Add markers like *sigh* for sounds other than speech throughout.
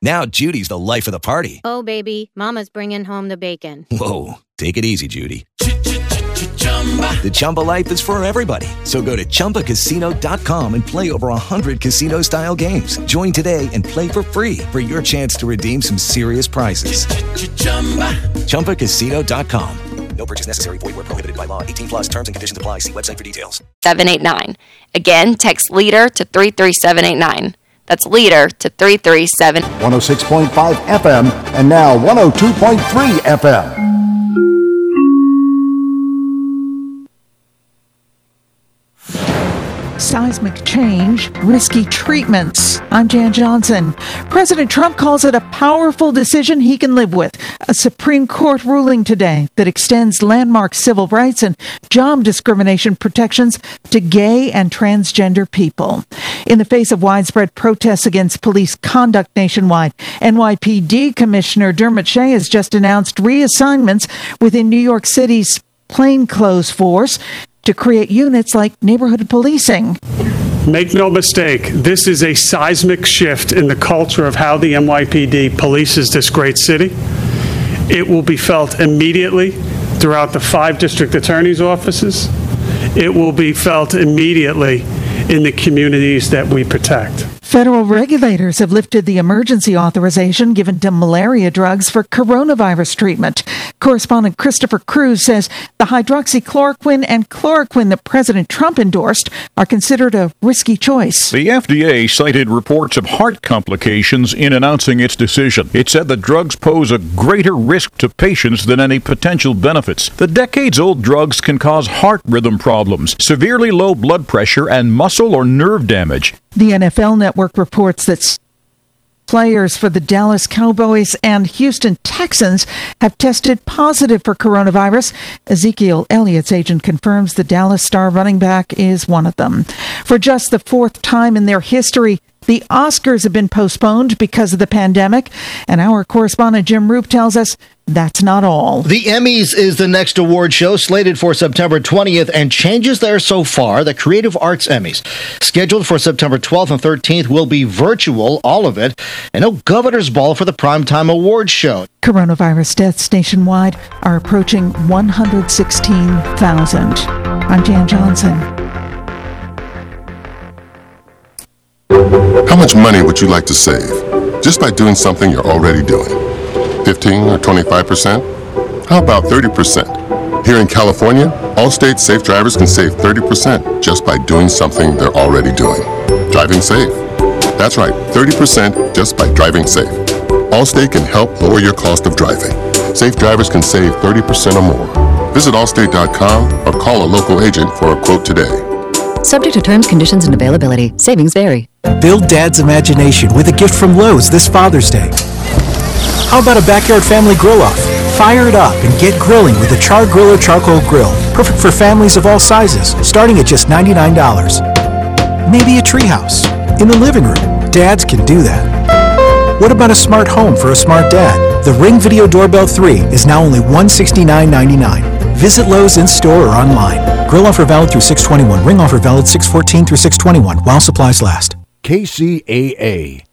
Now Judy's the life of the party. Oh, baby, Mama's bringing home the bacon. Whoa, take it easy, Judy. The Chumba life is for everybody. So go to ChumbaCasino.com and play over 100 casino style games. Join today and play for free for your chance to redeem some serious prizes. chumba ChumbaCasino.com. No purchase necessary. Void were prohibited by law. 18 plus terms and conditions apply. See website for details. 789. Again, text leader to 33789. That's leader to 337. 106.5 FM and now 102.3 FM. Seismic change, risky treatments. I'm Jan Johnson. President Trump calls it a powerful decision he can live with. A Supreme Court ruling today that extends landmark civil rights and job discrimination protections to gay and transgender people. In the face of widespread protests against police conduct nationwide, NYPD Commissioner Dermot Shea has just announced reassignments within New York City's plainclothes force to create units like neighborhood policing. Make no mistake, this is a seismic shift in the culture of how the NYPD polices this great city. It will be felt immediately throughout the five district attorneys' offices. It will be felt immediately in the communities that we protect. Federal regulators have lifted the emergency authorization given to malaria drugs for coronavirus treatment. Correspondent Christopher Cruise says the hydroxychloroquine and chloroquine that President Trump endorsed are considered a risky choice. The FDA cited reports of heart complications in announcing its decision. It said the drugs pose a greater risk to patients than any potential benefits. The decades old drugs can cause heart rhythm problems, severely low blood pressure, and muscle or nerve damage. The NFL network reports that players for the Dallas Cowboys and Houston Texans have tested positive for coronavirus. Ezekiel Elliott's agent confirms the Dallas star running back is one of them. For just the fourth time in their history, the Oscars have been postponed because of the pandemic, and our correspondent Jim Roope tells us that's not all. The Emmys is the next award show slated for September 20th, and changes there so far. The Creative Arts Emmys, scheduled for September 12th and 13th, will be virtual, all of it, and no governor's ball for the primetime awards show. Coronavirus deaths nationwide are approaching 116,000. I'm Jan Johnson. How much money would you like to save just by doing something you're already doing? 15 or 25%? How about 30%? Here in California, Allstate safe drivers can save 30% just by doing something they're already doing. Driving safe. That's right, 30% just by driving safe. Allstate can help lower your cost of driving. Safe drivers can save 30% or more. Visit allstate.com or call a local agent for a quote today. Subject to terms, conditions, and availability. Savings vary. Build dad's imagination with a gift from Lowe's this Father's Day. How about a backyard family grill off? Fire it up and get grilling with a Char Griller Charcoal Grill. Perfect for families of all sizes, starting at just $99. Maybe a treehouse in the living room. Dads can do that. What about a smart home for a smart dad? The Ring Video Doorbell 3 is now only $169.99. Visit Lowe's in store or online. Grill offer valid through 621. Ring offer valid 614 through 621 while supplies last. KCAA.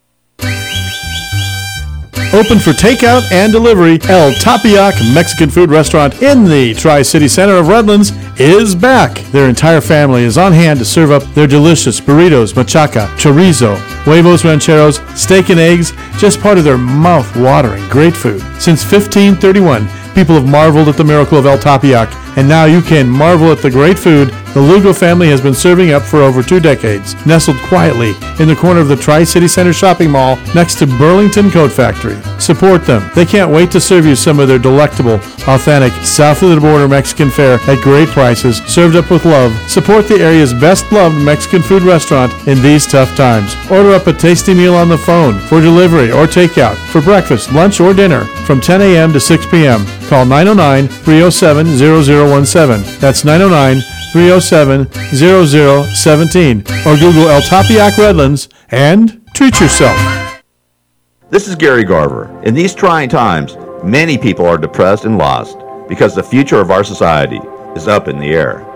Open for takeout and delivery, El Tepeyac Mexican food restaurant in the Tri City Center of Redlands is back. Their entire family is on hand to serve up their delicious burritos, machaca, chorizo, huevos rancheros, steak and eggs, just part of their mouth watering great food. Since 1531, people have marveled at the miracle of El Tepeyac, and now you can marvel at the great food The Lugo family has been serving up for over two decades, nestled quietly in the corner of the Tri City Center shopping mall next to Burlington Coat Factory. Support them. They can't wait to serve you some of their delectable, authentic, south of the border Mexican fare at great prices, served up with love. Support the area's best loved Mexican food restaurant in these tough times. Order up a tasty meal on the phone for delivery or takeout for breakfast, lunch, or dinner from 10 a.m. to 6 p.m. Call 909 307 0017. That's 909 307 0017. Or Google El Tepeyac Redlands and treat yourself. This is Gary Garver. In these trying times, many people are depressed and lost because the future of our society is up in the air.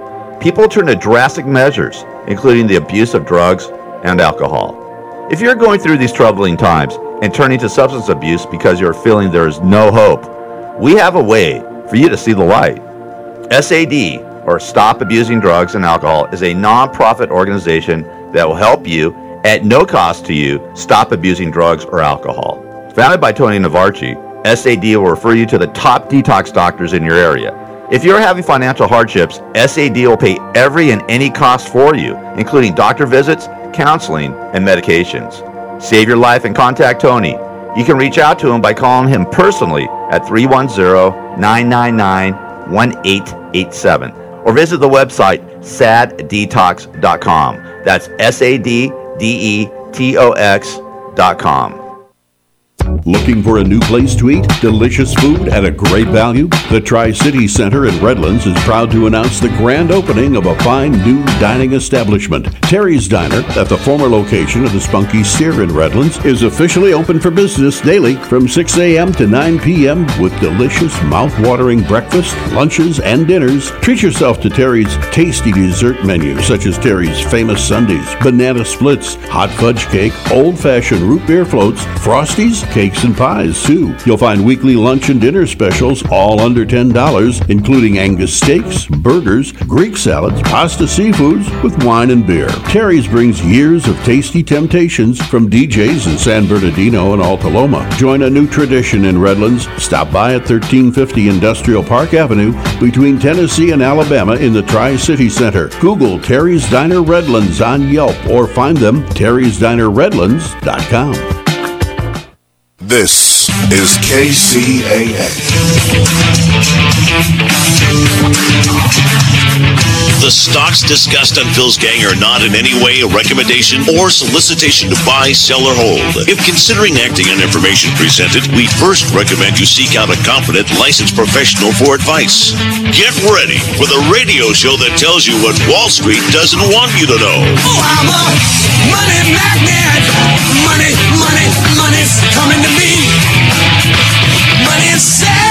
People turn to drastic measures, including the abuse of drugs and alcohol. If you're going through these troubling times and turning to substance abuse because you're feeling there is no hope, we have a way for you to see the light. SAD, or Stop Abusing Drugs and Alcohol, is a nonprofit organization that will help you at no cost to you stop abusing drugs or alcohol. Founded by Tony Navarchi, SAD will refer you to the top detox doctors in your area. If you're having financial hardships, SAD will pay every and any cost for you, including doctor visits, counseling, and medications. Save your life and contact Tony. You can reach out to him by calling him personally at 310 999 1887 or visit the website saddetox.com. That's S A D D E T O X.com. Looking for a new place to eat? Delicious food at a great value? The Tri City Center in Redlands is proud to announce the grand opening of a fine new dining establishment. Terry's Diner, at the former location of the Spunky Steer in Redlands, is officially open for business daily from 6 a.m. to 9 p.m. with delicious, mouth-watering breakfast, lunches, and dinners. Treat yourself to Terry's tasty dessert menu, such as Terry's famous sundaes, banana splits, hot fudge cake, old-fashioned root beer floats, frosties, cakes and pies too. You'll find weekly lunch and dinner specials all under $10, including Angus steaks, burgers, Greek salads, pasta seafoods with wine and beer. Terry's brings years of tasty temptations from DJs in San Bernardino and Alta Loma. Join a new tradition in Redlands. Stop by at 1350 Industrial Park Avenue between Tennessee and Alabama in the Tri-City Center. Google Terry's Diner Redlands on Yelp or find them terry'sdinerredlands.com. This is KCAA. The stocks discussed on Phil's Gang are not in any way a recommendation or solicitation to buy, sell, or hold. If considering acting on information presented, we first recommend you seek out a competent, licensed professional for advice. Get ready for the radio show that tells you what Wall Street doesn't want you to know. Oh, I'm a money magnet. Money, money, money's coming to me. Money sets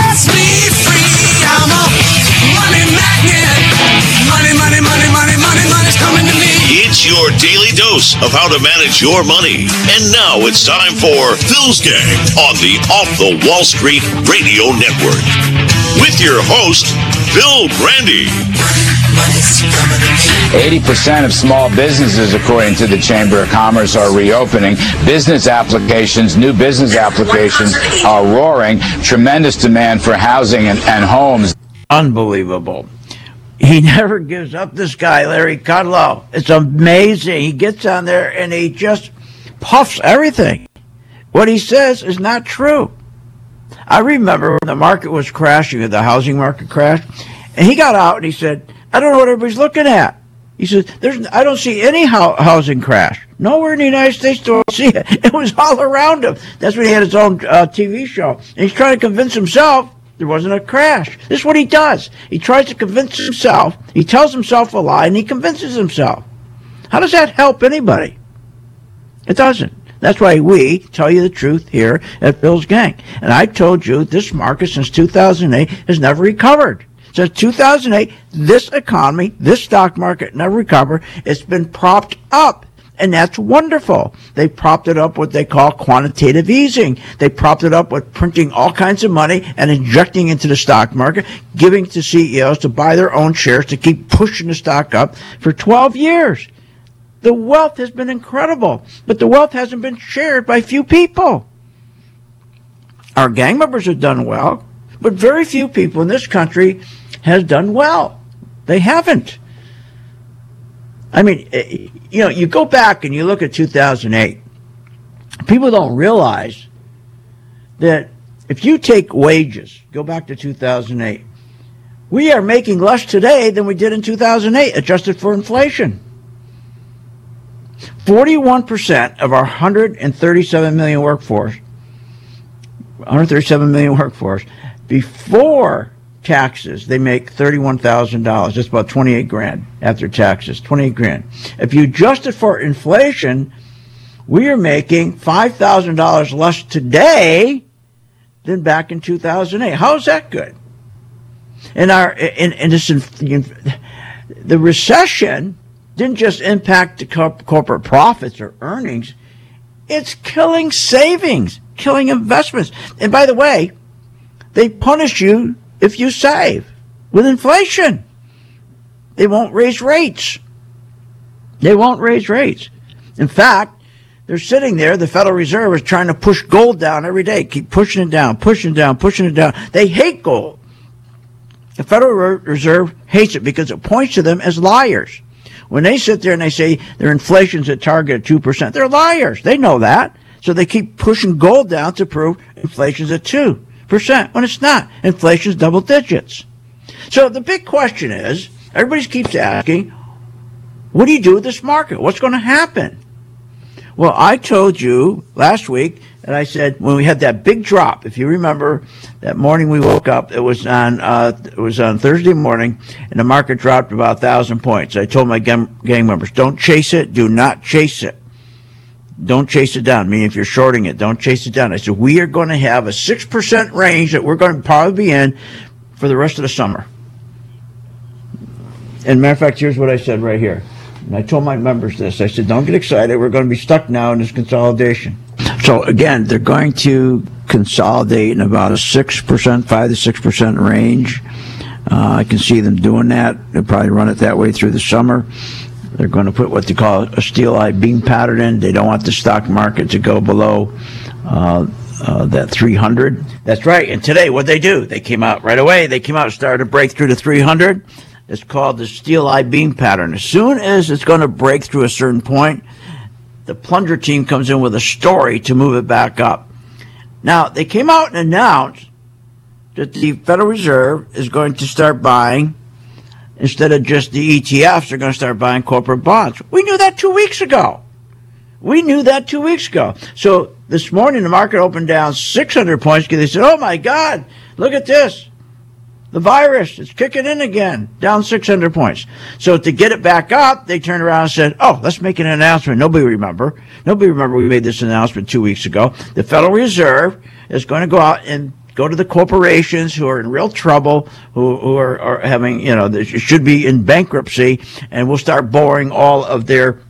It's your daily dose of how to manage your money. And now it's time for Phil's Gang on the Off the Wall Street Radio Network. With your host, Phil Grande. 80% of small businesses, according to the Chamber of Commerce, are reopening. Business applications, new business applications are roaring. Tremendous demand for housing and, and homes. Unbelievable. He *laughs* never gives up, this guy, Larry Kudlow. It's amazing. He gets on there and he just puffs everything. What he says is not true. I remember when the market was crashing, the housing market crashed, and he got out and he said, I don't know what everybody's looking at. He said, "There's, I don't see any ho- housing crash. Nowhere in the United States do I see it. *laughs* It was all around him. That's when he had his own uh, TV show, and he's trying to convince himself there wasn't a crash. This is what he does. He tries to convince himself. He tells himself a lie, and he convinces himself. How does that help anybody? It doesn't. That's why we tell you the truth here at Phil's Gang. And I told you this market since 2008 has never recovered. Since 2008, this economy, this stock market never recovered. It's been propped up. And that's wonderful. They propped it up what they call quantitative easing. They propped it up with printing all kinds of money and injecting into the stock market, giving to CEOs to buy their own shares to keep pushing the stock up for 12 years. The wealth has been incredible, but the wealth hasn't been shared by few people. Our gang members have done well, but very few people in this country has done well. They haven't. I mean, eh, you know, you go back and you look at 2008. People don't realize that if you take wages, go back to 2008, we are making less today than we did in 2008, adjusted for inflation. 41% of our 137 million workforce, 137 million workforce, before taxes, they make $31,000. That's about 28 grand after taxes, 28 grand. If you adjust it for inflation, we are making $5,000 less today than back in 2008. How is that good? And our and, this, the recession didn't just impact the corporate profits or earnings, it's killing savings, killing investments. And by the way, they punish you if you save with inflation. They won't raise rates. They won't raise rates. In fact, they're sitting there. The Federal Reserve is trying to push gold down every day, keep pushing it down, pushing it down, pushing it down. They hate gold. The Federal Reserve hates it because it points to them as liars. When they sit there and they say their inflation's at target at 2%, they're liars. They know that. So they keep pushing gold down to prove inflation's at 2% when it's not. Inflation's double digits. So the big question is, everybody keeps asking, what do you do with this market? What's going to happen? Well, I told you last week and I said when we had that big drop, if you remember, that morning we woke up. It was on uh, it was on Thursday morning, and the market dropped about thousand points. I told my gang members, don't chase it. Do not chase it. Don't chase it down. I mean, if you're shorting it, don't chase it down. I said we are going to have a six percent range that we're going to probably be in for the rest of the summer. And matter of fact, here's what I said right here. And I told my members this. I said, don't get excited. We're going to be stuck now in this consolidation. So again, they're going to consolidate in about a 6%, 5 to 6% range. Uh, I can see them doing that. They'll probably run it that way through the summer. They're going to put what they call a steel eye beam pattern in. They don't want the stock market to go below uh, uh, that 300. That's right. And today, what they do? They came out right away. They came out and started to break through to 300. It's called the steel eye beam pattern. As soon as it's going to break through a certain point, the plunger team comes in with a story to move it back up. Now, they came out and announced that the Federal Reserve is going to start buying, instead of just the ETFs, they're going to start buying corporate bonds. We knew that two weeks ago. We knew that two weeks ago. So this morning, the market opened down 600 points because they said, oh my God, look at this. The virus is kicking in again, down 600 points. So to get it back up, they turned around and said, oh, let's make an announcement. Nobody remember. Nobody remember we made this announcement two weeks ago. The Federal Reserve is going to go out and go to the corporations who are in real trouble, who, who are, are having, you know, should be in bankruptcy, and we'll start borrowing all of their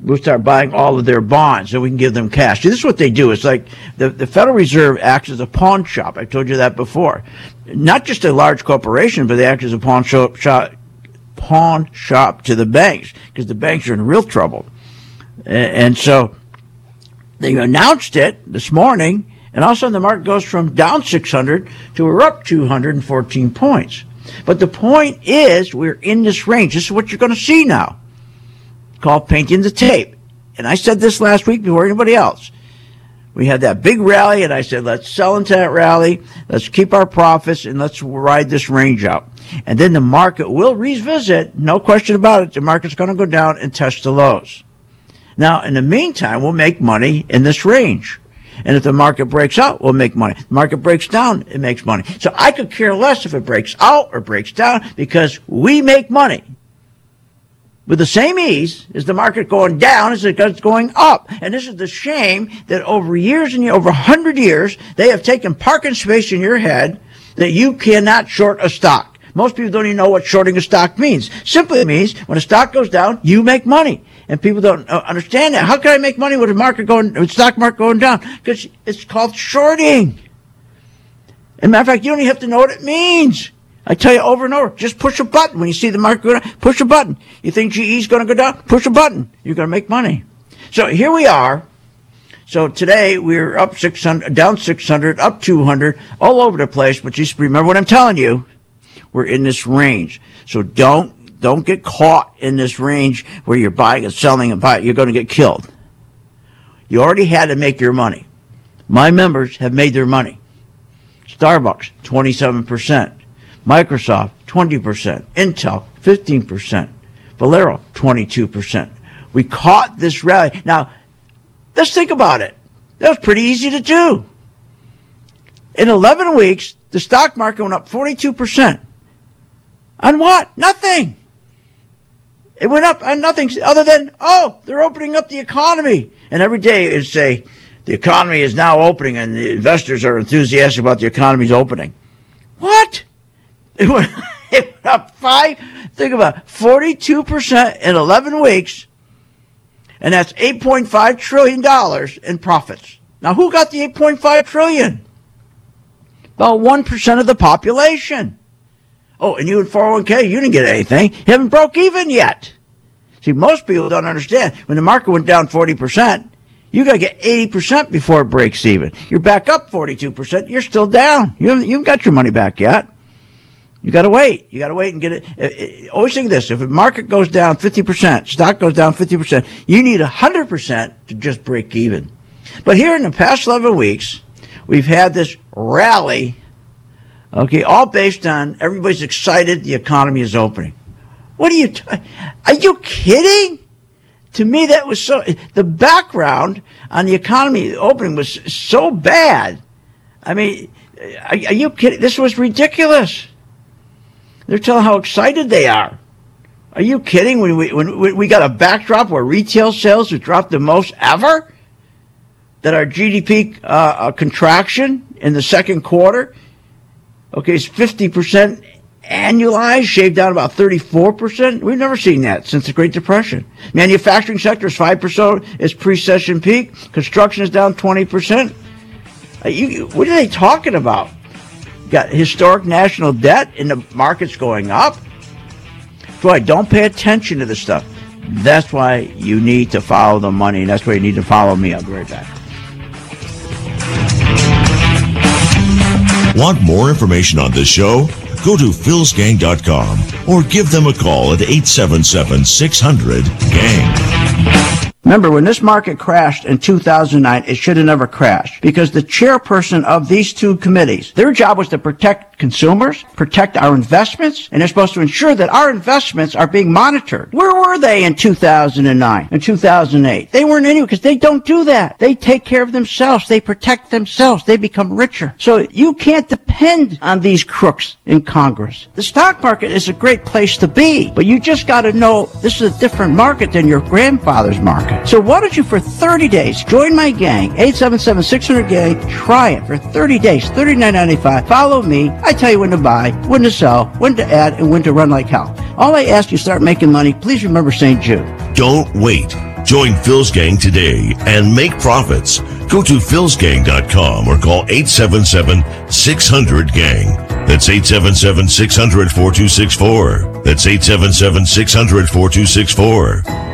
we'll start buying all of their bonds and we can give them cash. See, this is what they do. It's like the, the Federal Reserve acts as a pawn shop. I told you that before. Not just a large corporation, but they act as a pawn shop, shop pawn shop to the banks because the banks are in real trouble. And, and so they announced it this morning, and all of a sudden the market goes from down 600 to we're up 214 points. But the point is, we're in this range. This is what you're going to see now called painting the tape. And I said this last week before anybody else. We had that big rally, and I said, let's sell into that rally, let's keep our profits, and let's ride this range out. And then the market will revisit, no question about it. The market's going to go down and test the lows. Now, in the meantime, we'll make money in this range. And if the market breaks out, we'll make money. The market breaks down, it makes money. So I could care less if it breaks out or breaks down because we make money with the same ease as the market going down as it's going up. And this is the shame that over years and over 100 years, they have taken parking space in your head that you cannot short a stock. Most people don't even know what shorting a stock means. Simply means when a stock goes down, you make money. And people don't uh, understand that. How can I make money with a market going, with stock market going down? Because it's called shorting. As a matter of fact, you don't even have to know what it means. I tell you over and over, just push a button when you see the market go down. Push a button. You think GE is going to go down? Push a button. You're going to make money. So here we are. So today we're up 600, down 600, up 200, all over the place. But just remember what I'm telling you. We're in this range. So don't don't get caught in this range where you're buying and selling and buying. You're going to get killed. You already had to make your money. My members have made their money. Starbucks, 27%. Microsoft, 20%. Intel, 15%. Valero, 22%. We caught this rally. Now, let's think about it. That was pretty easy to do. In 11 weeks, the stock market went up 42%. On what? Nothing. It went up on nothing other than, oh, they're opening up the economy. And every day it'd say, the economy is now opening and the investors are enthusiastic about the economy's opening. What? It went, *laughs* it went up five, think about it, 42% in 11 weeks. And that's $8.5 trillion in profits. Now, who got the 8.5 trillion? About 1% of the population. Oh, and you in 401k, you didn't get anything. You haven't broke even yet. See, most people don't understand. When the market went down 40%, you got to get 80% before it breaks even. You're back up 42%, you're still down. You haven't, you haven't got your money back yet. You got to wait. You got to wait and get it. Uh, uh, Always think this: if the market goes down 50%, stock goes down 50%, you need 100% to just break even. But here in the past 11 weeks, we've had this rally, okay, all based on everybody's excited the economy is opening. What are you, t- are you kidding? To me, that was so, the background on the economy opening was so bad. I mean, are, are you kidding? This was ridiculous. They're telling how excited they are. Are you kidding? When we, when we got a backdrop where retail sales have dropped the most ever, that our GDP uh, uh, contraction in the second quarter, okay, it's 50% annualized, shaved down about 34%. We've never seen that since the Great Depression. Manufacturing sector is 5%, its pre-session peak. Construction is down 20%. Uh, you, what are they talking about? Got historic national debt and the market's going up. Boy, don't pay attention to this stuff. That's why you need to follow the money, and that's why you need to follow me. I'll be right back. Want more information on this show? Go to philsgang.com or give them a call at 877 600 GANG. Remember, when this market crashed in 2009, it should have never crashed because the chairperson of these two committees, their job was to protect consumers, protect our investments, and they're supposed to ensure that our investments are being monitored. Where were they in 2009 and 2008? They weren't anywhere because they don't do that. They take care of themselves. They protect themselves. They become richer. So you can't depend on these crooks in Congress. The stock market is a great place to be, but you just got to know this is a different market than your grandfather's market. So why don't you for 30 days join my gang, 877-600-GANG, try it for 30 days, $39.95. Follow me. I tell you when to buy, when to sell, when to add, and when to run like hell. All I ask you start making money, please remember St. Jude. Don't wait. Join Phil's Gang today and make profits. Go to philsgang.com or call 877-600-GANG. That's 877-600-4264. That's 877-600-4264.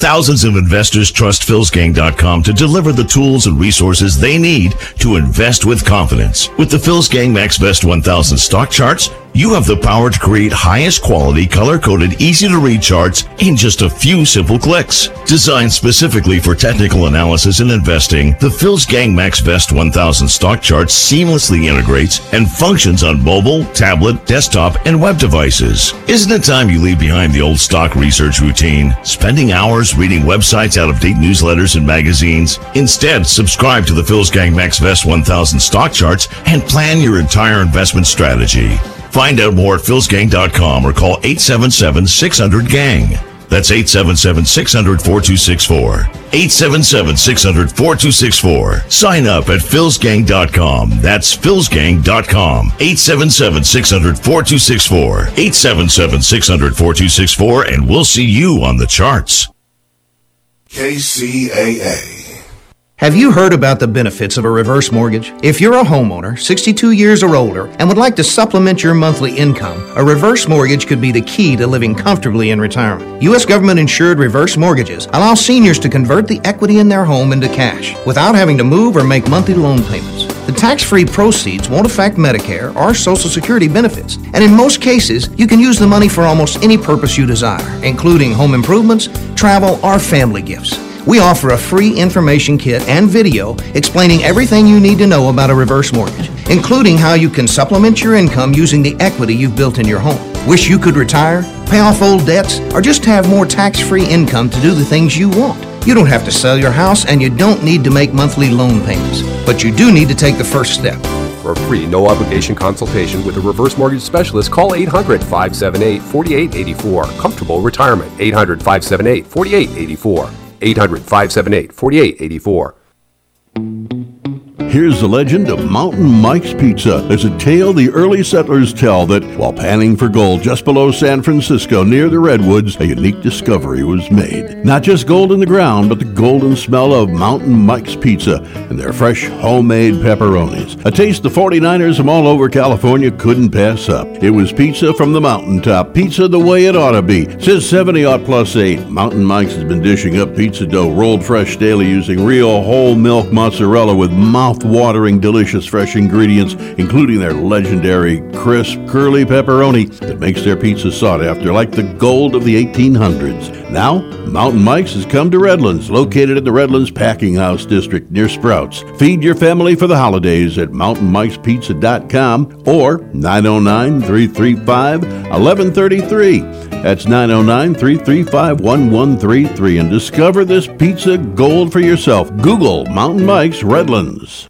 Thousands of investors trust philsgang.com to deliver the tools and resources they need to invest with confidence. With the Phil's Gang Max Best 1000 stock charts, you have the power to create highest quality, color coded, easy to read charts in just a few simple clicks. Designed specifically for technical analysis and investing, the Phil's Gang Max Best 1000 stock chart seamlessly integrates and functions on mobile, tablet, desktop, and web devices. Isn't it time you leave behind the old stock research routine, spending hours reading websites, out of date newsletters, and magazines? Instead, subscribe to the Phil's Gang Max Best 1000 stock charts and plan your entire investment strategy. Find out more at philsgang.com or call 877-600-GANG. That's 877-600-4264. 877-600-4264. Sign up at philsgang.com. That's philsgang.com. 877-600-4264. 877-600-4264 and we'll see you on the charts. KCAA. Have you heard about the benefits of a reverse mortgage? If you're a homeowner, 62 years or older, and would like to supplement your monthly income, a reverse mortgage could be the key to living comfortably in retirement. U.S. government insured reverse mortgages allow seniors to convert the equity in their home into cash without having to move or make monthly loan payments. The tax free proceeds won't affect Medicare or Social Security benefits, and in most cases, you can use the money for almost any purpose you desire, including home improvements, travel, or family gifts. We offer a free information kit and video explaining everything you need to know about a reverse mortgage, including how you can supplement your income using the equity you've built in your home. Wish you could retire, pay off old debts, or just have more tax free income to do the things you want? You don't have to sell your house and you don't need to make monthly loan payments, but you do need to take the first step. For a free, no obligation consultation with a reverse mortgage specialist, call 800 578 4884. Comfortable retirement. 800 578 4884. 800 578 4884. Here's the legend of Mountain Mike's Pizza. There's a tale the early settlers tell that while panning for gold just below San Francisco near the Redwoods, a unique discovery was made. Not just gold in the ground, but the golden smell of Mountain Mike's Pizza and their fresh homemade pepperonis. A taste the 49ers from all over California couldn't pass up. It was pizza from the mountaintop, pizza the way it ought to be. Says 70 odd plus 8. Mountain Mike's has been dishing up pizza dough rolled fresh daily using real whole milk mozzarella with mouth watering, delicious fresh ingredients, including their legendary crisp, curly pepperoni that makes their pizza sought after like the gold of the 1800s. Now, Mountain Mike's has come to Redlands, located in the Redlands Packing House District near Sprouts. Feed your family for the holidays at mountainmikespizza.com or 909 335 1133. That's 909 335 1133 and discover this pizza gold for yourself. Google Mountain Mike's Redlands.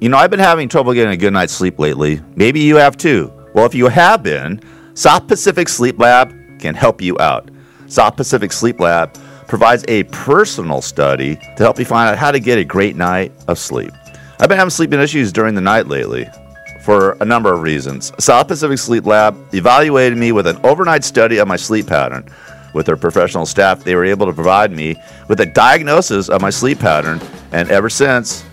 You know, I've been having trouble getting a good night's sleep lately. Maybe you have too. Well, if you have been, South Pacific Sleep Lab can help you out. South Pacific Sleep Lab provides a personal study to help you find out how to get a great night of sleep. I've been having sleeping issues during the night lately for a number of reasons. South Pacific Sleep Lab evaluated me with an overnight study of my sleep pattern. With their professional staff, they were able to provide me with a diagnosis of my sleep pattern, and ever since,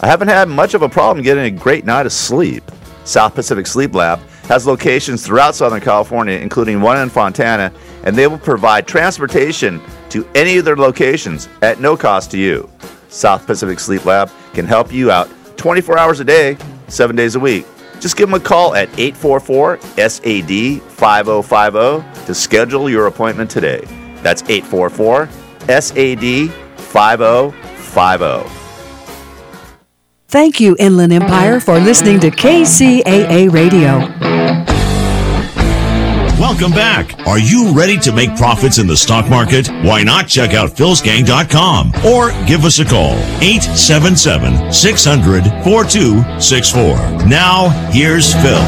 I haven't had much of a problem getting a great night of sleep. South Pacific Sleep Lab has locations throughout Southern California, including one in Fontana, and they will provide transportation to any of their locations at no cost to you. South Pacific Sleep Lab can help you out 24 hours a day, seven days a week. Just give them a call at 844 SAD 5050 to schedule your appointment today. That's 844 SAD 5050. Thank you, Inland Empire, for listening to KCAA Radio. Welcome back. Are you ready to make profits in the stock market? Why not check out philsgang.com or give us a call 877 600 4264. Now, here's Phil.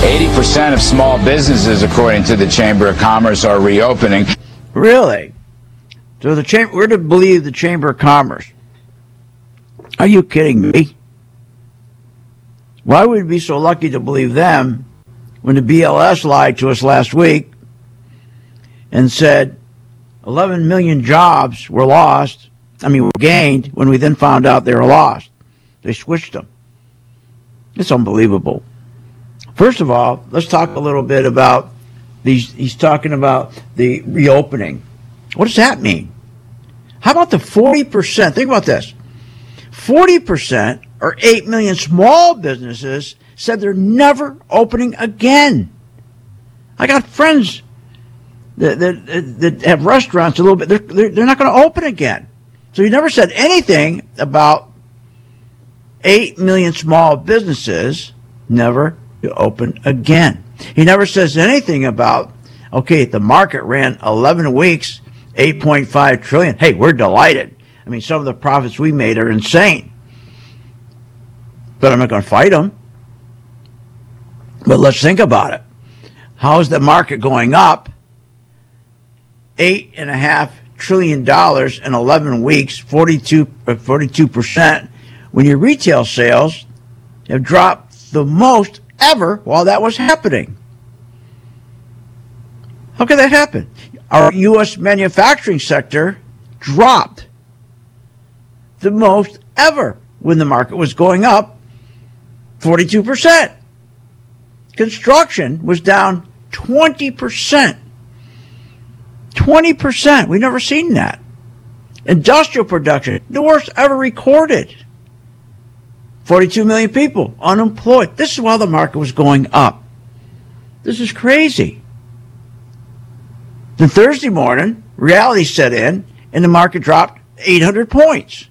80% of small businesses, according to the Chamber of Commerce, are reopening. Really? So the chamber, we're to believe the Chamber of Commerce. Are you kidding me? Why would we be so lucky to believe them when the BLS lied to us last week and said 11 million jobs were lost? I mean, were gained when we then found out they were lost. They switched them. It's unbelievable. First of all, let's talk a little bit about these. He's talking about the reopening. What does that mean? How about the 40%? Think about this 40% or 8 million small businesses said they're never opening again. I got friends that, that, that have restaurants a little bit, they're, they're, they're not going to open again. So he never said anything about 8 million small businesses never to open again. He never says anything about, okay, the market ran 11 weeks, 8.5 trillion. Hey, we're delighted. I mean, some of the profits we made are insane. But I'm not going to fight them. But let's think about it. How is the market going up? Eight and a half trillion dollars in 11 weeks, uh, 42 percent, when your retail sales have dropped the most ever while that was happening. How could that happen? Our U.S. manufacturing sector dropped the most ever when the market was going up 42%. Construction was down 20%. 20%. We've never seen that. Industrial production, the worst ever recorded. 42 million people unemployed. This is while the market was going up. This is crazy. Then Thursday morning, reality set in and the market dropped 800 points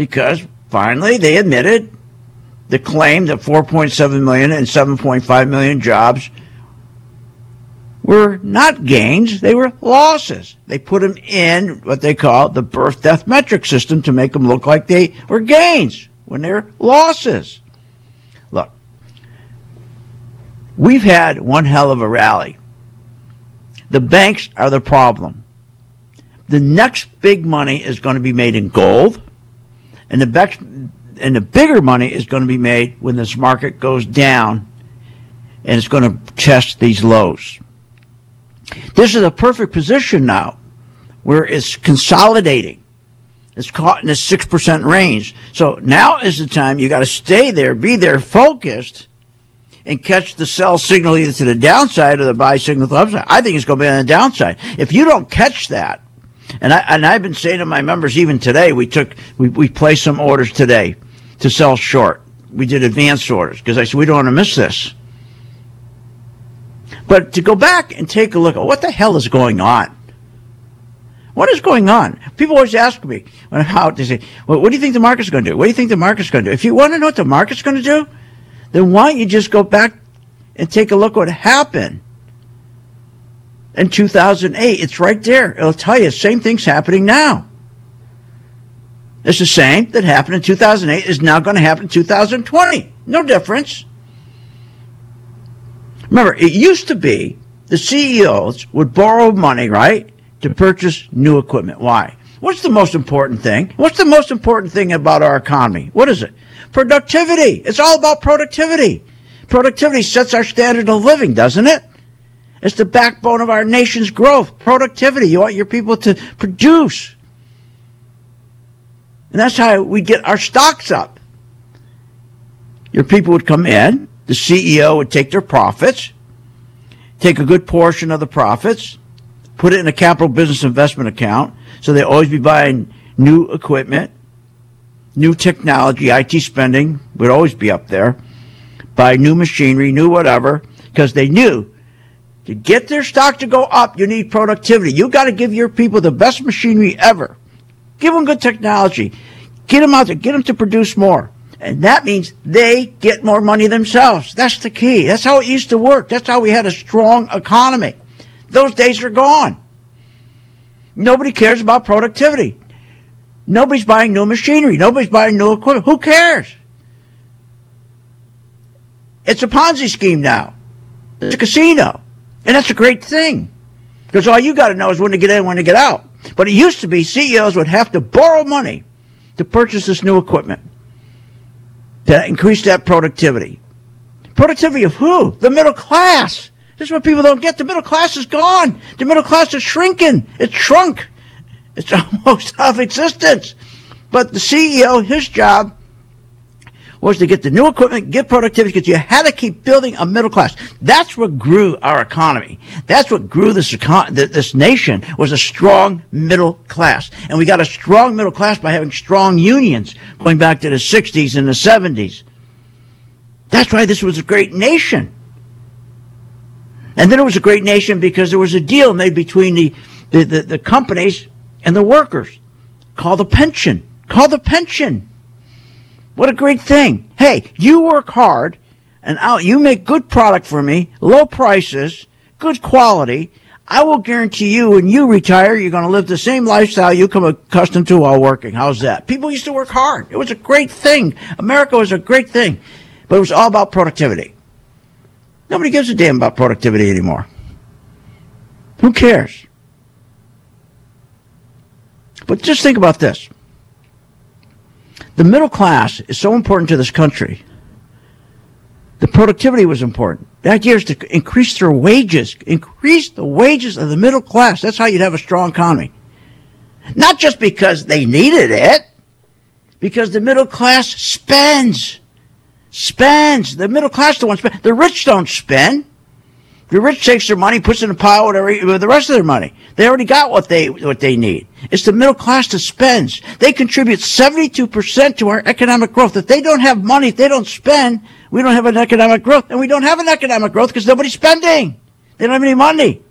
because finally they admitted the claim that 4.7 million and 7.5 million jobs were not gains, they were losses. They put them in what they call the birth death metric system to make them look like they were gains when they're losses. Look, we've had one hell of a rally. The banks are the problem. The next big money is going to be made in gold, and the next and the bigger money is going to be made when this market goes down and it's going to test these lows. This is a perfect position now where it's consolidating. It's caught in the 6% range. So now is the time you got to stay there, be there focused, and catch the sell signal either to the downside or the buy signal to the upside. I think it's going to be on the downside. If you don't catch that, and, I, and I've been saying to my members even today, we took, we, we placed some orders today to sell short. We did advanced orders because I said, we don't want to miss this. But to go back and take a look at what the hell is going on. What is going on? People always ask me how they say, well, what do you think the market's going to do? What do you think the market's going to do? If you want to know what the market's going to do, then why don't you just go back and take a look what happened in 2008? It's right there. It'll tell you same thing's happening now. It's the same that happened in 2008 is now going to happen in 2020. No difference. Remember, it used to be the CEOs would borrow money, right, to purchase new equipment. Why? What's the most important thing? What's the most important thing about our economy? What is it? Productivity. It's all about productivity. Productivity sets our standard of living, doesn't it? It's the backbone of our nation's growth. Productivity. You want your people to produce. And that's how we get our stocks up. Your people would come in, the CEO would take their profits, take a good portion of the profits, put it in a capital business investment account, so they always be buying new equipment, new technology, IT spending would always be up there, buy new machinery, new whatever, because they knew to get their stock to go up, you need productivity. You got to give your people the best machinery ever. Give them good technology. Get them out there. Get them to produce more. And that means they get more money themselves. That's the key. That's how it used to work. That's how we had a strong economy. Those days are gone. Nobody cares about productivity. Nobody's buying new machinery. Nobody's buying new equipment. Who cares? It's a Ponzi scheme now. It's a casino. And that's a great thing. Because all you got to know is when to get in, when to get out. But it used to be CEOs would have to borrow money to purchase this new equipment to increase that productivity. Productivity of who? The middle class. This is what people don't get. The middle class is gone. The middle class is shrinking. It's shrunk. It's *laughs* almost out of existence. But the CEO, his job was to get the new equipment, get productivity, because you had to keep building a middle class. That's what grew our economy. That's what grew this this nation was a strong middle class. And we got a strong middle class by having strong unions going back to the 60s and the 70s. That's why this was a great nation. And then it was a great nation because there was a deal made between the, the, the, the companies and the workers called the pension. Called the pension. What a great thing. Hey, you work hard and I'll, you make good product for me, low prices, good quality. I will guarantee you when you retire, you're going to live the same lifestyle you come accustomed to while working. How's that? People used to work hard. It was a great thing. America was a great thing, but it was all about productivity. Nobody gives a damn about productivity anymore. Who cares? But just think about this. The middle class is so important to this country. The productivity was important. The idea is to increase their wages, increase the wages of the middle class. That's how you'd have a strong economy. Not just because they needed it, because the middle class spends. Spends. The middle class don't spend. The rich don't spend. The rich takes their money, puts it in a pile, with the rest of their money. They already got what they what they need. It's the middle class that spends. They contribute 72% to our economic growth. If they don't have money, if they don't spend, we don't have an economic growth. And we don't have an economic growth because nobody's spending. They don't have any money.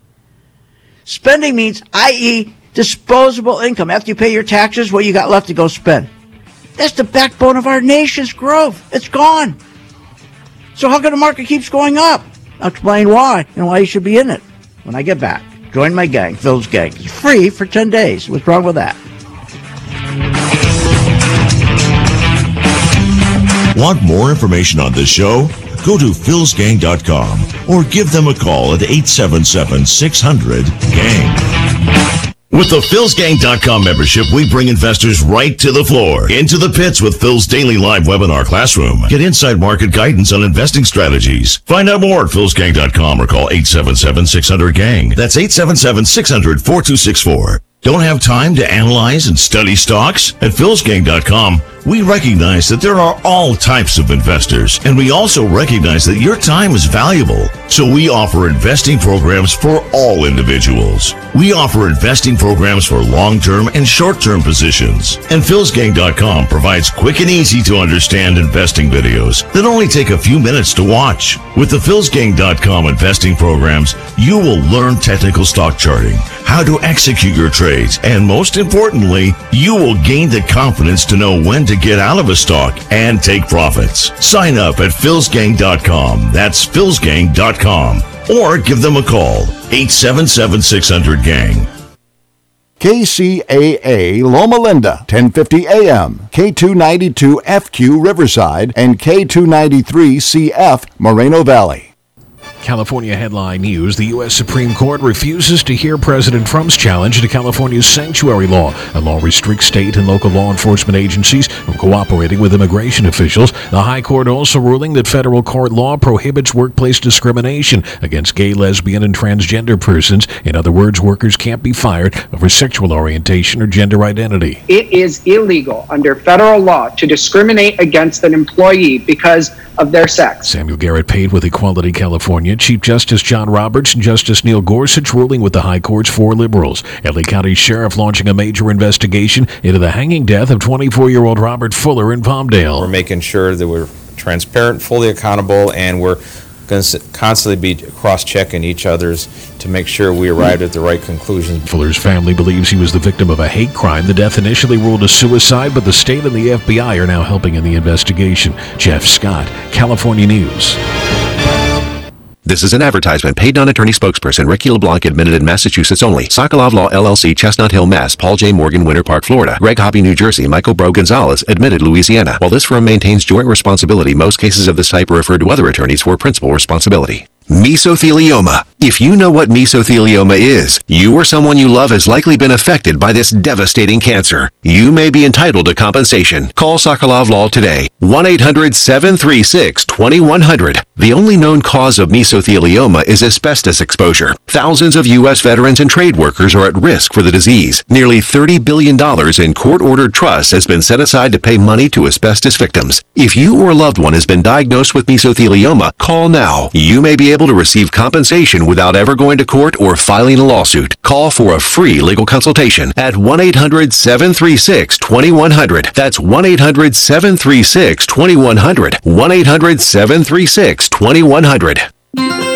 Spending means, i.e., disposable income. After you pay your taxes, what you got left to go spend. That's the backbone of our nation's growth. It's gone. So how come the market keeps going up? I'll explain why and why you should be in it when I get back. Join my gang, Phil's gang. It's free for 10 days. What's wrong with that? Want more information on this show? Go to philsgang.com or give them a call at 877 600 GANG. With the PhilsGang.com membership, we bring investors right to the floor, into the pits with Phil's daily live webinar classroom. Get inside market guidance on investing strategies. Find out more at PhilsGang.com or call 877-600-GANG. That's 877-600-4264. Don't have time to analyze and study stocks? At philsgang.com, we recognize that there are all types of investors, and we also recognize that your time is valuable. So we offer investing programs for all individuals. We offer investing programs for long-term and short-term positions. And philsgang.com provides quick and easy to understand investing videos that only take a few minutes to watch. With the philsgang.com investing programs, you will learn technical stock charting, how to execute your trades, and most importantly, you will gain the confidence to know when to get out of a stock and take profits. Sign up at philsgang.com. That's philsgang.com. Or give them a call. 877-600-GANG. KCAA Loma Linda, 1050 AM, K292 FQ Riverside, and K293 CF Moreno Valley. California headline news The U.S. Supreme Court refuses to hear President Trump's challenge to California's sanctuary law. A law restricts state and local law enforcement agencies from cooperating with immigration officials. The High Court also ruling that federal court law prohibits workplace discrimination against gay, lesbian, and transgender persons. In other words, workers can't be fired over sexual orientation or gender identity. It is illegal under federal law to discriminate against an employee because of their sex. Samuel Garrett-Pate with Equality California. Chief Justice John Roberts and Justice Neil Gorsuch ruling with the High Court's four liberals. LA County Sheriff launching a major investigation into the hanging death of 24 year old Robert Fuller in Palmdale. We're making sure that we're transparent, fully accountable, and we're going to constantly be cross checking each other's to make sure we arrive at the right conclusions. Fuller's family believes he was the victim of a hate crime. The death initially ruled a suicide, but the state and the FBI are now helping in the investigation. Jeff Scott, California News. This is an advertisement. Paid non-attorney spokesperson Ricky LeBlanc admitted in Massachusetts only. Sokolov Law LLC, Chestnut Hill, Mass. Paul J. Morgan, Winter Park, Florida. Greg Hoppy, New Jersey. Michael Bro Gonzalez, admitted Louisiana. While this firm maintains joint responsibility, most cases of this type are referred to other attorneys for principal responsibility. Mesothelioma. If you know what mesothelioma is, you or someone you love has likely been affected by this devastating cancer. You may be entitled to compensation. Call Sokolov Law today. 1-800-736-2100. The only known cause of mesothelioma is asbestos exposure. Thousands of U.S. veterans and trade workers are at risk for the disease. Nearly $30 billion in court-ordered trusts has been set aside to pay money to asbestos victims. If you or a loved one has been diagnosed with mesothelioma, call now. You may be able to receive compensation without ever going to court or filing a lawsuit. Call for a free legal consultation at 1-800-736-2100. That's 1-800-736-2100. 1-800-736-2100.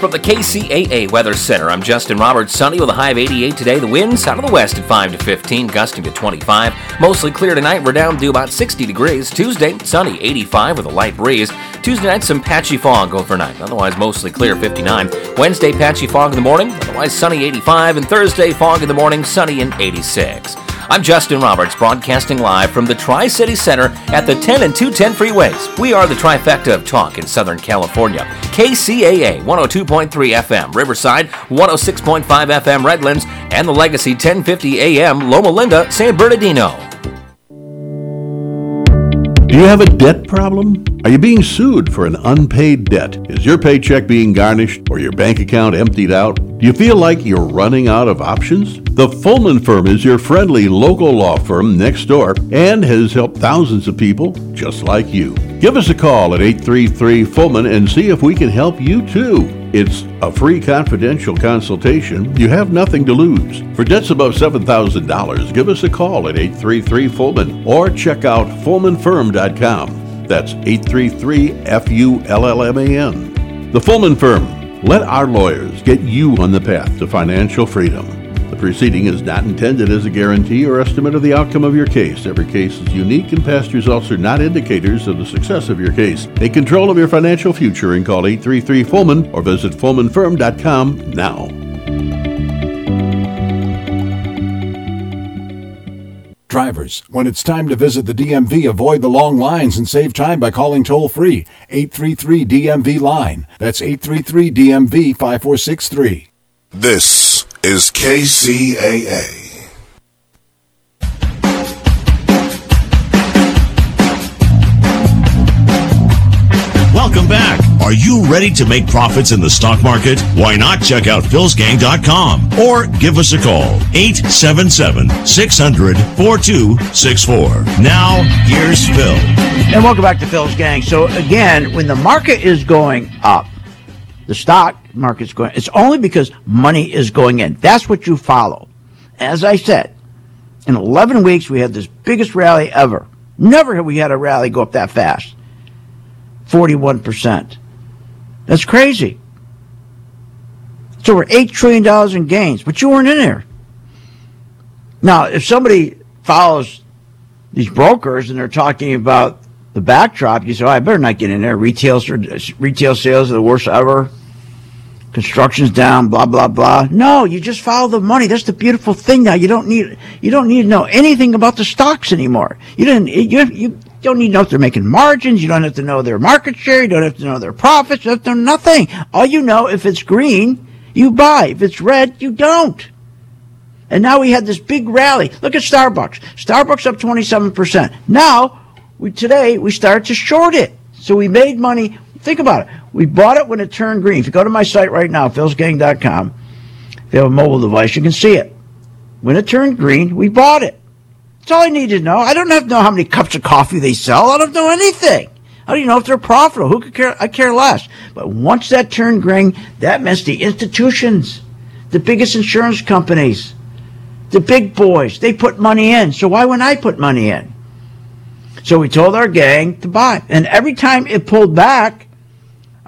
From the KCAA Weather Center, I'm Justin Roberts. Sunny with a high of 88 today. The winds out of the west at 5 to 15, gusting to 25. Mostly clear tonight. We're down to about 60 degrees. Tuesday, sunny, 85 with a light breeze. Tuesday night, some patchy fog overnight. Otherwise, mostly clear, 59. Wednesday, patchy fog in the morning. Otherwise, sunny, 85. And Thursday, fog in the morning, sunny and 86. I'm Justin Roberts, broadcasting live from the Tri City Center at the 10 and 210 freeways. We are the trifecta of talk in Southern California. KCAA 102.3 FM Riverside, 106.5 FM Redlands, and the Legacy 1050 AM Loma Linda San Bernardino. Do you have a debt problem? Are you being sued for an unpaid debt? Is your paycheck being garnished or your bank account emptied out? Do you feel like you're running out of options? The Fullman Firm is your friendly local law firm next door and has helped thousands of people just like you. Give us a call at 833 Fullman and see if we can help you too. It's a free confidential consultation. You have nothing to lose. For debts above $7,000, give us a call at 833 Fullman or check out FullmanFirm.com. That's 833 F U L L M A N. The Fullman Firm. Let our lawyers get you on the path to financial freedom. The proceeding is not intended as a guarantee or estimate of the outcome of your case. Every case is unique, and past results are not indicators of the success of your case. Take control of your financial future and call 833 Fullman or visit FullmanFirm.com now. Drivers, when it's time to visit the DMV, avoid the long lines and save time by calling toll free 833 DMV line. That's 833 DMV 5463. This is KCAA. Welcome back. Are you ready to make profits in the stock market? Why not check out philsgang.com or give us a call 877 600 4264. Now, here's Phil. And welcome back to Phil's Gang. So again, when the market is going up, the stock market's going, it's only because money is going in. That's what you follow. As I said, in 11 weeks, we had this biggest rally ever. Never have we had a rally go up that fast. 41%. That's crazy. It's over $8 trillion in gains, but you weren't in there. Now, if somebody follows these brokers and they're talking about the backdrop, you say, oh, I better not get in there. Retail, retail sales are the worst ever. Construction's down, blah, blah, blah. No, you just follow the money. That's the beautiful thing now. You don't need, you don't need to know anything about the stocks anymore. You didn't, you, you don't need to know if they're making margins. You don't have to know their market share. You don't have to know their profits. You to know nothing. All you know, if it's green, you buy. If it's red, you don't. And now we had this big rally. Look at Starbucks. Starbucks up 27%. Now, we, today, we started to short it. So we made money. Think about it. We bought it when it turned green. If you go to my site right now, philsgang.com, if you have a mobile device, you can see it. When it turned green, we bought it. That's all I need to know. I don't have to know how many cups of coffee they sell. I don't know anything. How do you know if they're profitable? Who could care? I care less. But once that turned green, that meant the institutions, the biggest insurance companies, the big boys, they put money in. So why wouldn't I put money in? So we told our gang to buy. And every time it pulled back,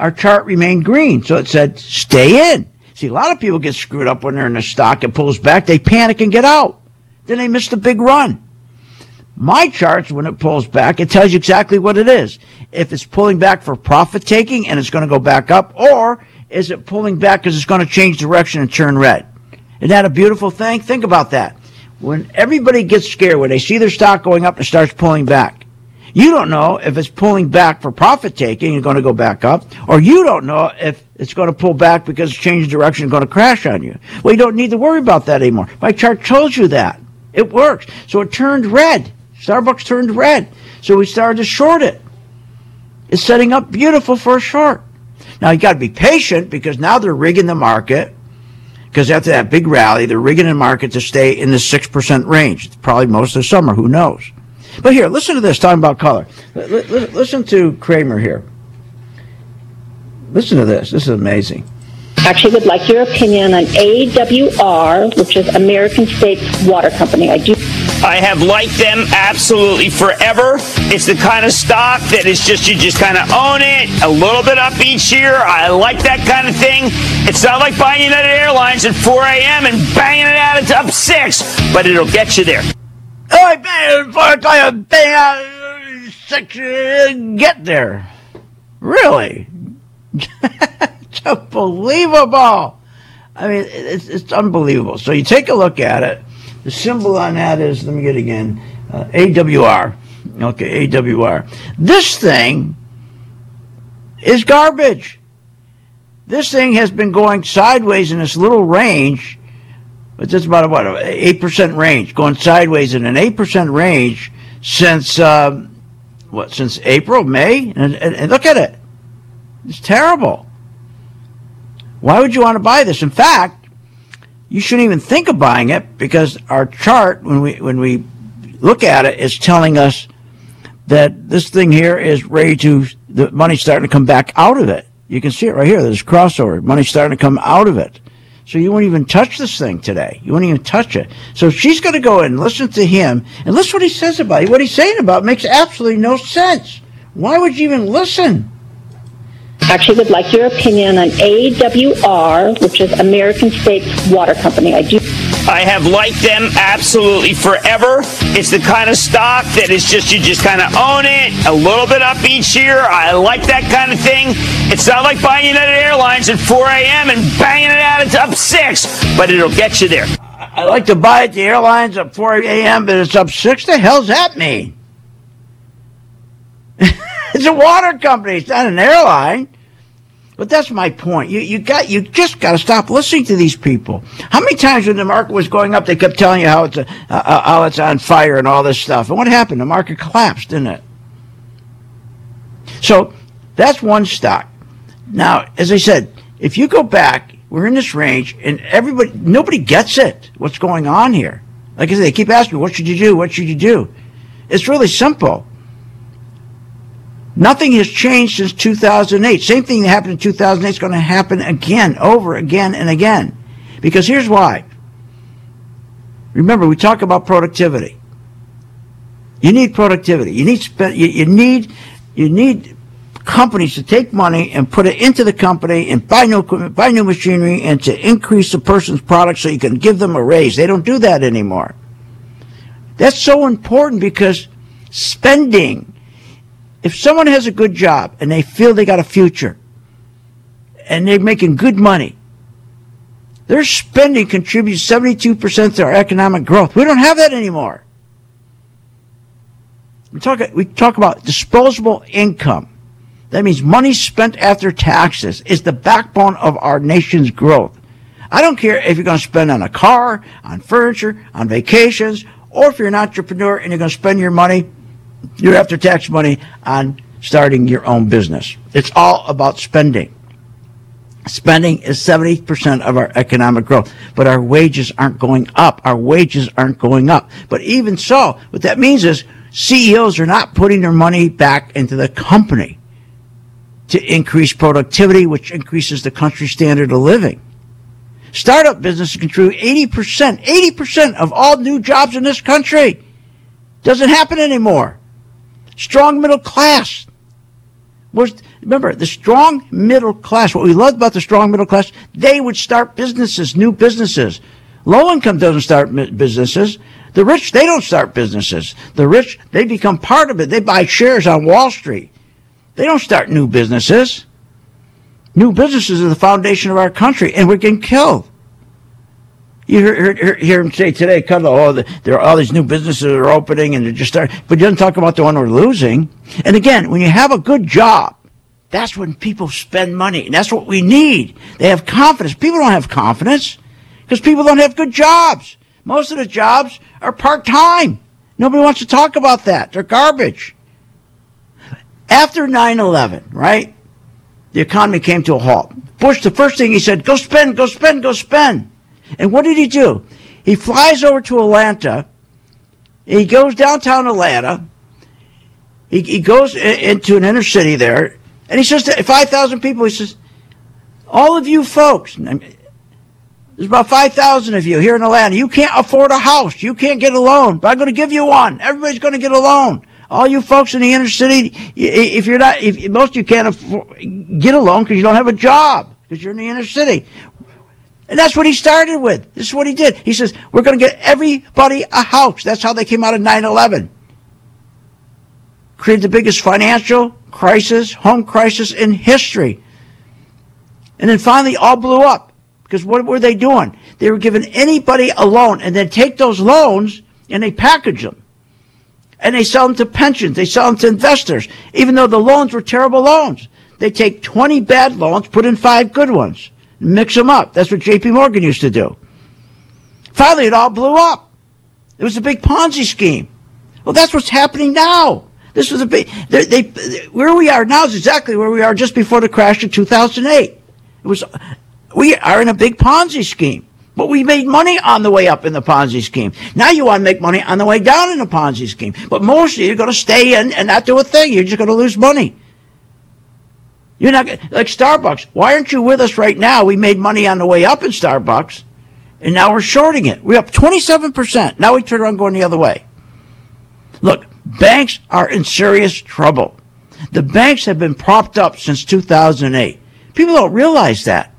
our chart remained green. So it said, stay in. See, a lot of people get screwed up when they're in the stock. It pulls back, they panic and get out. Then they miss the big run. My charts, when it pulls back, it tells you exactly what it is. If it's pulling back for profit taking and it's going to go back up, or is it pulling back because it's going to change direction and turn red? Isn't that a beautiful thing? Think about that. When everybody gets scared, when they see their stock going up and starts pulling back, you don't know if it's pulling back for profit taking and going to go back up, or you don't know if it's going to pull back because it's changing direction and going to crash on you. Well, you don't need to worry about that anymore. My chart tells you that. It works. So it turned red. Starbucks turned red. So we started to short it. It's setting up beautiful for a short. Now you got to be patient because now they're rigging the market. Because after that big rally, they're rigging the market to stay in the 6% range. It's Probably most of the summer. Who knows? But here, listen to this talking about color. L- l- listen to Cramer here. Listen to this. This is amazing. Actually, would like your opinion on AWR, which is American States Water Company. I do. I have liked them absolutely forever. It's the kind of stock that is just, you just kind of own it, a little bit up each year. I like that kind of thing. It's not like buying United Airlines at 4 a.m. and banging it out at up 6, but it'll get you there. I bang for bang out six, get there. Really? *laughs* it's unbelievable. I mean, it's, it's unbelievable. So you take a look at it. The symbol on that is, let me get again, uh, AWR. Okay, AWR. This thing is garbage. This thing has been going sideways in this little range, but that's about what, eight percent range, going sideways in an eight percent range since um, what since April, May, and, and, and look at it. It's terrible. Why would you want to buy this? In fact, you shouldn't even think of buying it because our chart, when we when we look at it, is telling us that this thing here is ready to the money's starting to come back out of it. You can see it right here. There's crossover. Money's starting to come out of it. So you won't even touch this thing today. You won't even touch it. So she's going to go and listen to him and listen what he says about it. What he's saying about it makes absolutely no sense. Why would you even listen? Actually, would like your opinion on AWR, which is American States Water Company. I do. I have liked them absolutely forever. It's the kind of stock that is just, you just kind of own it, a little bit up each year. I like that kind of thing. It's not like buying United Airlines at 4 a.m. and banging it out it's up 6, but it'll get you there. I like to buy at the airlines at 4 a.m., but it's up 6. The hell's that mean? *laughs* it's a water company. It's not an airline. But that's my point. You you got you just got to stop listening to these people. How many times when the market was going up, they kept telling you how it's a, uh, how it's on fire and all this stuff. And what happened? The market collapsed, didn't it? So that's one stock. Now, as I said, if you go back, we're in this range, and everybody, nobody gets it. What's going on here? Like I said, they keep asking me, "What should you do? What should you do?" It's really simple. Nothing has changed since 2008. Same thing that happened in 2008 is going to happen again, over again and again. Because here's why. Remember, we talk about productivity. You need productivity. You need you, you need you need companies to take money and put it into the company and buy new equipment, buy new machinery, and to increase the person's product so you can give them a raise. They don't do that anymore. That's so important because spending if someone has a good job and they feel they got a future and they're making good money, their spending contributes 72% to our economic growth. We don't have that anymore. We talk, we talk about disposable income. That means money spent after taxes is the backbone of our nation's growth. I don't care if you're going to spend on a car, on furniture, on vacations, or if you're an entrepreneur and you're going to spend your money your after tax money on starting your own business. It's all about spending. Spending is 70% of our economic growth, but our wages aren't going up. Our wages aren't going up. But even so, what that means is CEOs are not putting their money back into the company to increase productivity, which increases the country's standard of living. Startup businesses contribute 80%, 80% of all new jobs in this country. Doesn't happen anymore strong middle class. Was remember the strong middle class? What we loved about the strong middle class, they would start businesses, new businesses. Low income doesn't start businesses. The rich, they don't start businesses. The rich, they become part of it. They buy shares on Wall Street. They don't start new businesses. New businesses are the foundation of our country, and we're getting killed. You hear, hear, hear him say today, Kudlow, oh, the, there are all these new businesses that are opening and they're just starting, but he doesn't talk about the one we're losing. And again, when you have a good job, that's when people spend money. And that's what we need. They have confidence. People don't have confidence because people don't have good jobs. Most of the jobs are part time. Nobody wants to talk about that. They're garbage. After 9 11, right? The economy came to a halt. Bush, the first thing he said, go spend, go spend, go spend. And what did he do? He flies over to Atlanta. He goes downtown Atlanta. He, he goes into an inner city there, and he says to 5,000 people, he says, all of you folks, there's about 5,000 of you here in Atlanta. You can't afford a house. You can't get a loan, but I'm going to give you one. Everybody's going to get a loan. All you folks in the inner city, if you're not, if most of you can't afford, get a loan because you don't have a job because you're in the inner city. And that's what he started with. This is what he did. He says, we're going to get everybody a house. That's how they came out of 9-11. Created the biggest financial crisis, home crisis in history. And then finally all blew up. Because what were they doing? They were giving anybody a loan and then take those loans and they package them. And they sell them to pensions. They sell them to investors. Even though the loans were terrible loans. They take 20 bad loans, put in five good ones mix them up. That's what J.P. Morgan used to do. Finally, it all blew up. It was a big Ponzi scheme. Well, that's what's happening now. This was a big. They, they, where we are now is exactly where we are just before the crash of 2008. It was. We are in a big Ponzi scheme, but we made money on the way up in the Ponzi scheme. Now you want to make money on the way down in the Ponzi scheme, but mostly you're going to stay in and not do a thing. You're just going to lose money. You're not like Starbucks. Why aren't you with us right now? We made money on the way up in Starbucks, and now we're shorting it. We're up 27%. Now we turn around going the other way. Look, banks are in serious trouble. The banks have been propped up since 2008. People don't realize that.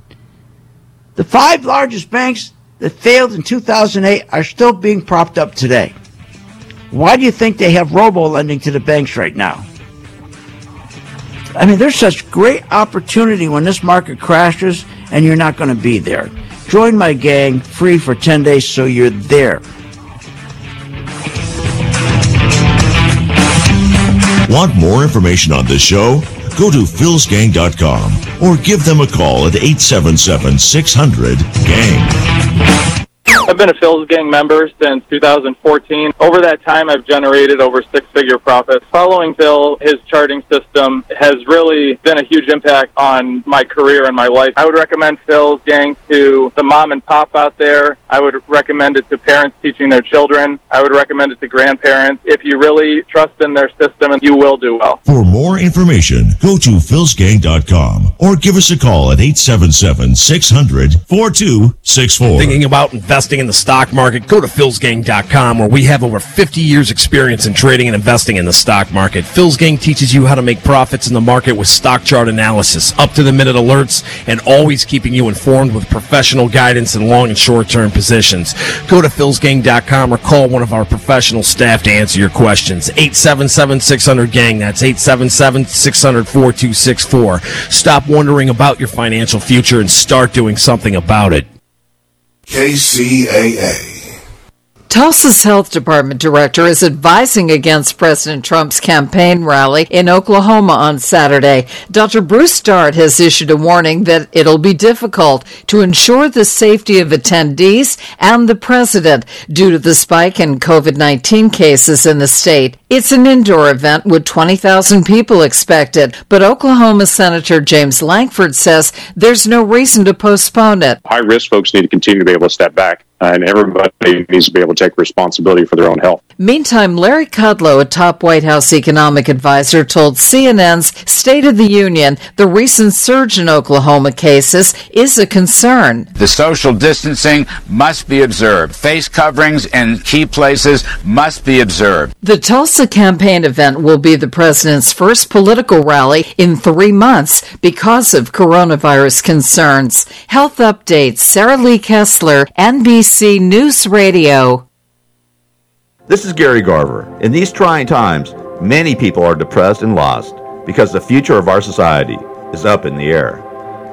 The five largest banks that failed in 2008 are still being propped up today. Why do you think they have robo lending to the banks right now? I mean, there's such great opportunity when this market crashes and you're not going to be there. Join my gang free for 10 days so you're there. Want more information on this show? Go to philsgang.com or give them a call at 877 600 GANG. I've been a Phil's Gang member since 2014. Over that time, I've generated over six figure profits. Following Phil, his charting system has really been a huge impact on my career and my life. I would recommend Phil's Gang to the mom and pop out there. I would recommend it to parents teaching their children. I would recommend it to grandparents. If you really trust in their system, you will do well. For more information, go to philsgang.com or give us a call at 877 600 4264. Thinking about investing in the stock market, go to philsgang.com where we have over 50 years experience in trading and investing in the stock market. Phil's Gang teaches you how to make profits in the market with stock chart analysis, up to the minute alerts, and always keeping you informed with professional guidance in long and short term positions. Go to philsgang.com or call one of our professional staff to answer your questions. 877 600 Gang. That's 877 600 4264. Stop wondering about your financial future and start doing something about it. KCAA. Tulsa's health department director is advising against President Trump's campaign rally in Oklahoma on Saturday. Dr. Bruce Dart has issued a warning that it'll be difficult to ensure the safety of attendees and the president due to the spike in COVID 19 cases in the state. It's an indoor event with 20,000 people expected, but Oklahoma Senator James Lankford says there's no reason to postpone it. High risk folks need to continue to be able to step back, and everybody needs to be able to take responsibility for their own health. Meantime, Larry Kudlow, a top White House economic advisor, told CNN's State of the Union the recent surge in Oklahoma cases is a concern. The social distancing must be observed. Face coverings in key places must be observed. The Tulsa campaign event will be the president's first political rally in three months because of coronavirus concerns. Health updates, Sarah Lee Kessler, NBC News Radio. This is Gary Garver. In these trying times, many people are depressed and lost because the future of our society is up in the air.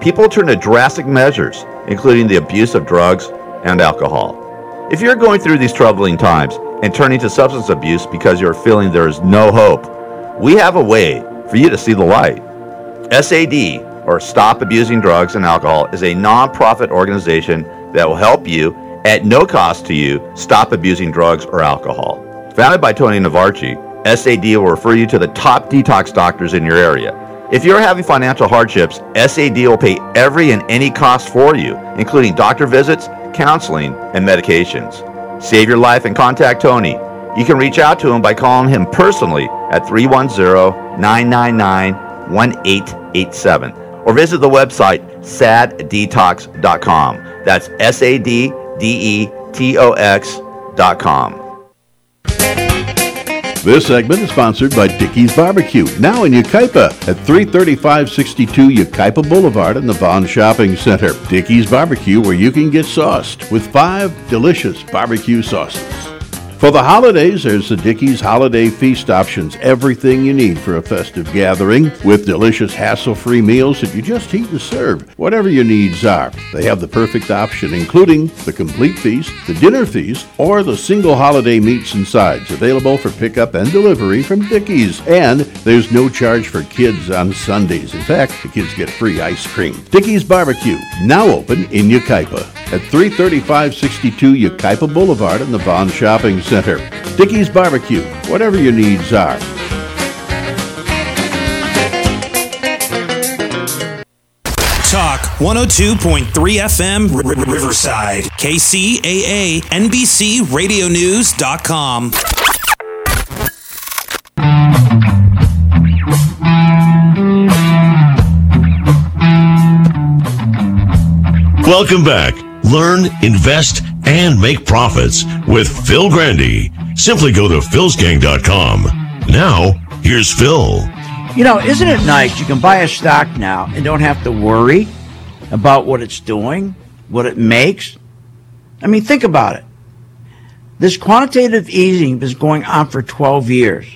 People turn to drastic measures, including the abuse of drugs and alcohol. If you're going through these troubling times and turning to substance abuse because you're feeling there is no hope, we have a way for you to see the light. SAD, or Stop Abusing Drugs and Alcohol, is a nonprofit organization that will help you at no cost to you stop abusing drugs or alcohol. Founded by Tony Navarchi, SAD will refer you to the top detox doctors in your area. If you're having financial hardships, SAD will pay every and any cost for you, including doctor visits, counseling, and medications. Save your life and contact Tony. You can reach out to him by calling him personally at 310 999 1887 or visit the website saddetox.com. That's S A D D E T O X dot com. This segment is sponsored by Dickey's Barbecue, now in Yucaipa at 33562 Yucaipa Boulevard in the Vaughn Shopping Center. Dickey's Barbecue, where you can get sauced with five delicious barbecue sauces. For the holidays, there's the Dickey's Holiday Feast options. Everything you need for a festive gathering with delicious hassle-free meals that you just heat and serve. Whatever your needs are, they have the perfect option, including the complete feast, the dinner feast, or the single holiday meats and sides, available for pickup and delivery from Dickey's. And there's no charge for kids on Sundays. In fact, the kids get free ice cream. Dickey's Barbecue, now open in Yucaipa at 33562 Yucaipa Boulevard in the Vaughn Shopping Center, Dickey's Barbecue, whatever your needs are. Talk 102.3 FM R- R- Riverside, KCAA, NBC Radio News.com. Welcome back. Learn, invest, and make profits with Phil Grande. Simply go to philsgang.com. Now, here's Phil. You know, isn't it nice? You can buy a stock now and don't have to worry about what it's doing, what it makes. I mean, think about it. This quantitative easing is going on for 12 years.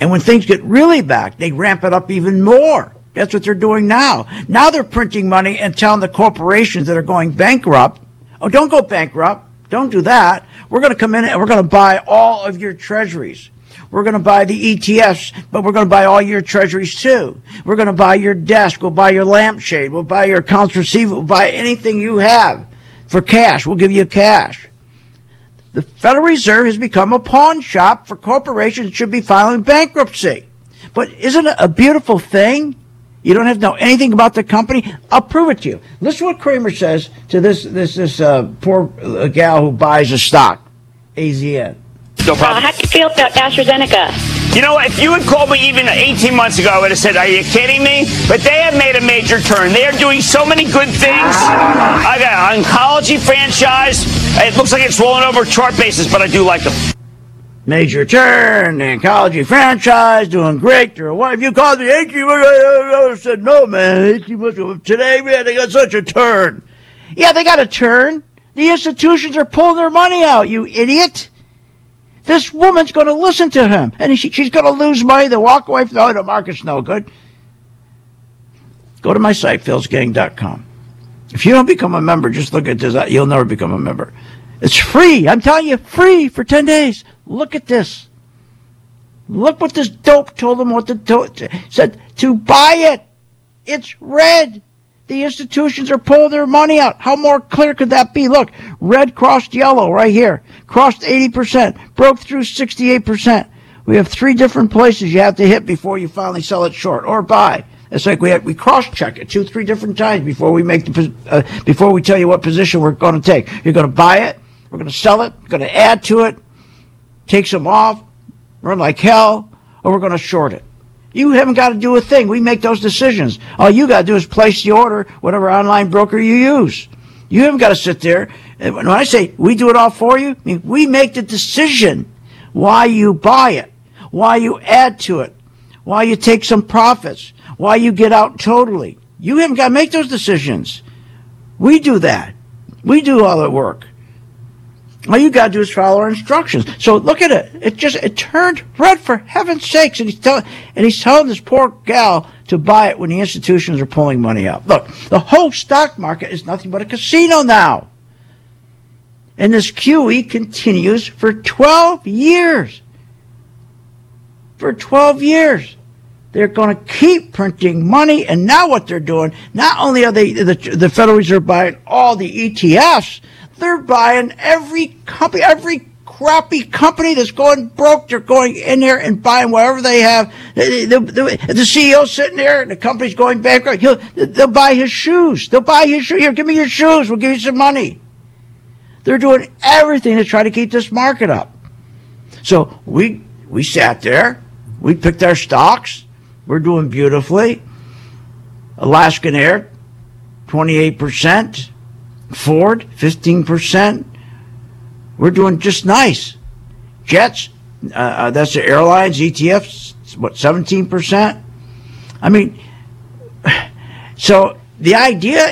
And when things get really back, they ramp it up even more. That's what they're doing now. Now they're printing money and telling the corporations that are going bankrupt, oh, don't go bankrupt. Don't do that. We're going to come in and we're going to buy all of your treasuries. We're going to buy the ETFs, but we're going to buy all your treasuries too. We're going to buy your desk. We'll buy your lampshade. We'll buy your accounts receivable. We'll buy anything you have for cash. We'll give you cash. The Federal Reserve has become a pawn shop for corporations that should be filing bankruptcy. But isn't it a beautiful thing? You don't have to know anything about the company. I'll prove it to you. Listen to what Cramer says to this this this uh, poor uh, gal who buys a stock, AZN. No problem. how do you feel about AstraZeneca? You know, if you had called me even 18 months ago, I would have said, Are you kidding me? But they have made a major turn. They are doing so many good things. I got an oncology franchise. It looks like it's rolling over chart basis, but I do like them. Major turn, the oncology franchise, doing great. They're what if you called the 18 months ago, I said, No, man, 18 months ago. Today, man, they got such a turn. Yeah, they got a turn. The institutions are pulling their money out, you idiot. This woman's going to listen to him, and she, she's going to lose money. They walk away from, oh, the market's no good. Go to my site, philsgang.com. If you don't become a member, just look at this. You'll never become a member. It's free. I'm telling you, free for 10 days. Look at this. Look what this dope told them what to do. Said to buy it. It's red. The institutions are pulling their money out. How more clear could that be? Look, red crossed yellow right here. Crossed 80%. Broke through 68%. We have three different places you have to hit before you finally sell it short or buy. It's like we we cross check it two, three different times before we make the uh, before we tell you what position we're going to take. You're going to buy it. We're going to sell it. Going to add to it. Take some off. Run like hell, or we're going to short it. You haven't got to do a thing. We make those decisions. All you got to do is place the order, whatever online broker you use. You haven't got to sit there. And when I say we do it all for you, I mean, we make the decision why you buy it, why you add to it, why you take some profits, why you get out totally. You haven't got to make those decisions. We do that. We do all the work. All you got to do is follow our instructions. So look at it. It just it turned red for heaven's sakes, and he's telling and he's telling this poor gal to buy it when the institutions are pulling money out. Look, the whole stock market is nothing but a casino now, and this QE continues for 12 years. For 12 years. They're going to keep printing money, and now what they're doing, not only are they the, the Federal Reserve buying all the ETFs, they're buying every company, every crappy company that's going broke. They're going in there and buying whatever they have. The, the, the, the CEO's sitting there, and the company's going bankrupt. He'll, they'll buy his shoes. They'll buy his shoes. Here, give me your shoes. We'll give you some money. They're doing everything to try to keep this market up. So we we sat there. We picked our stocks. We're doing beautifully. Alaskan Air, 28%. Ford, 15%. We're doing just nice. Jets, uh, uh, that's the airlines, ETFs, what, 17%? I mean, *sighs* so the idea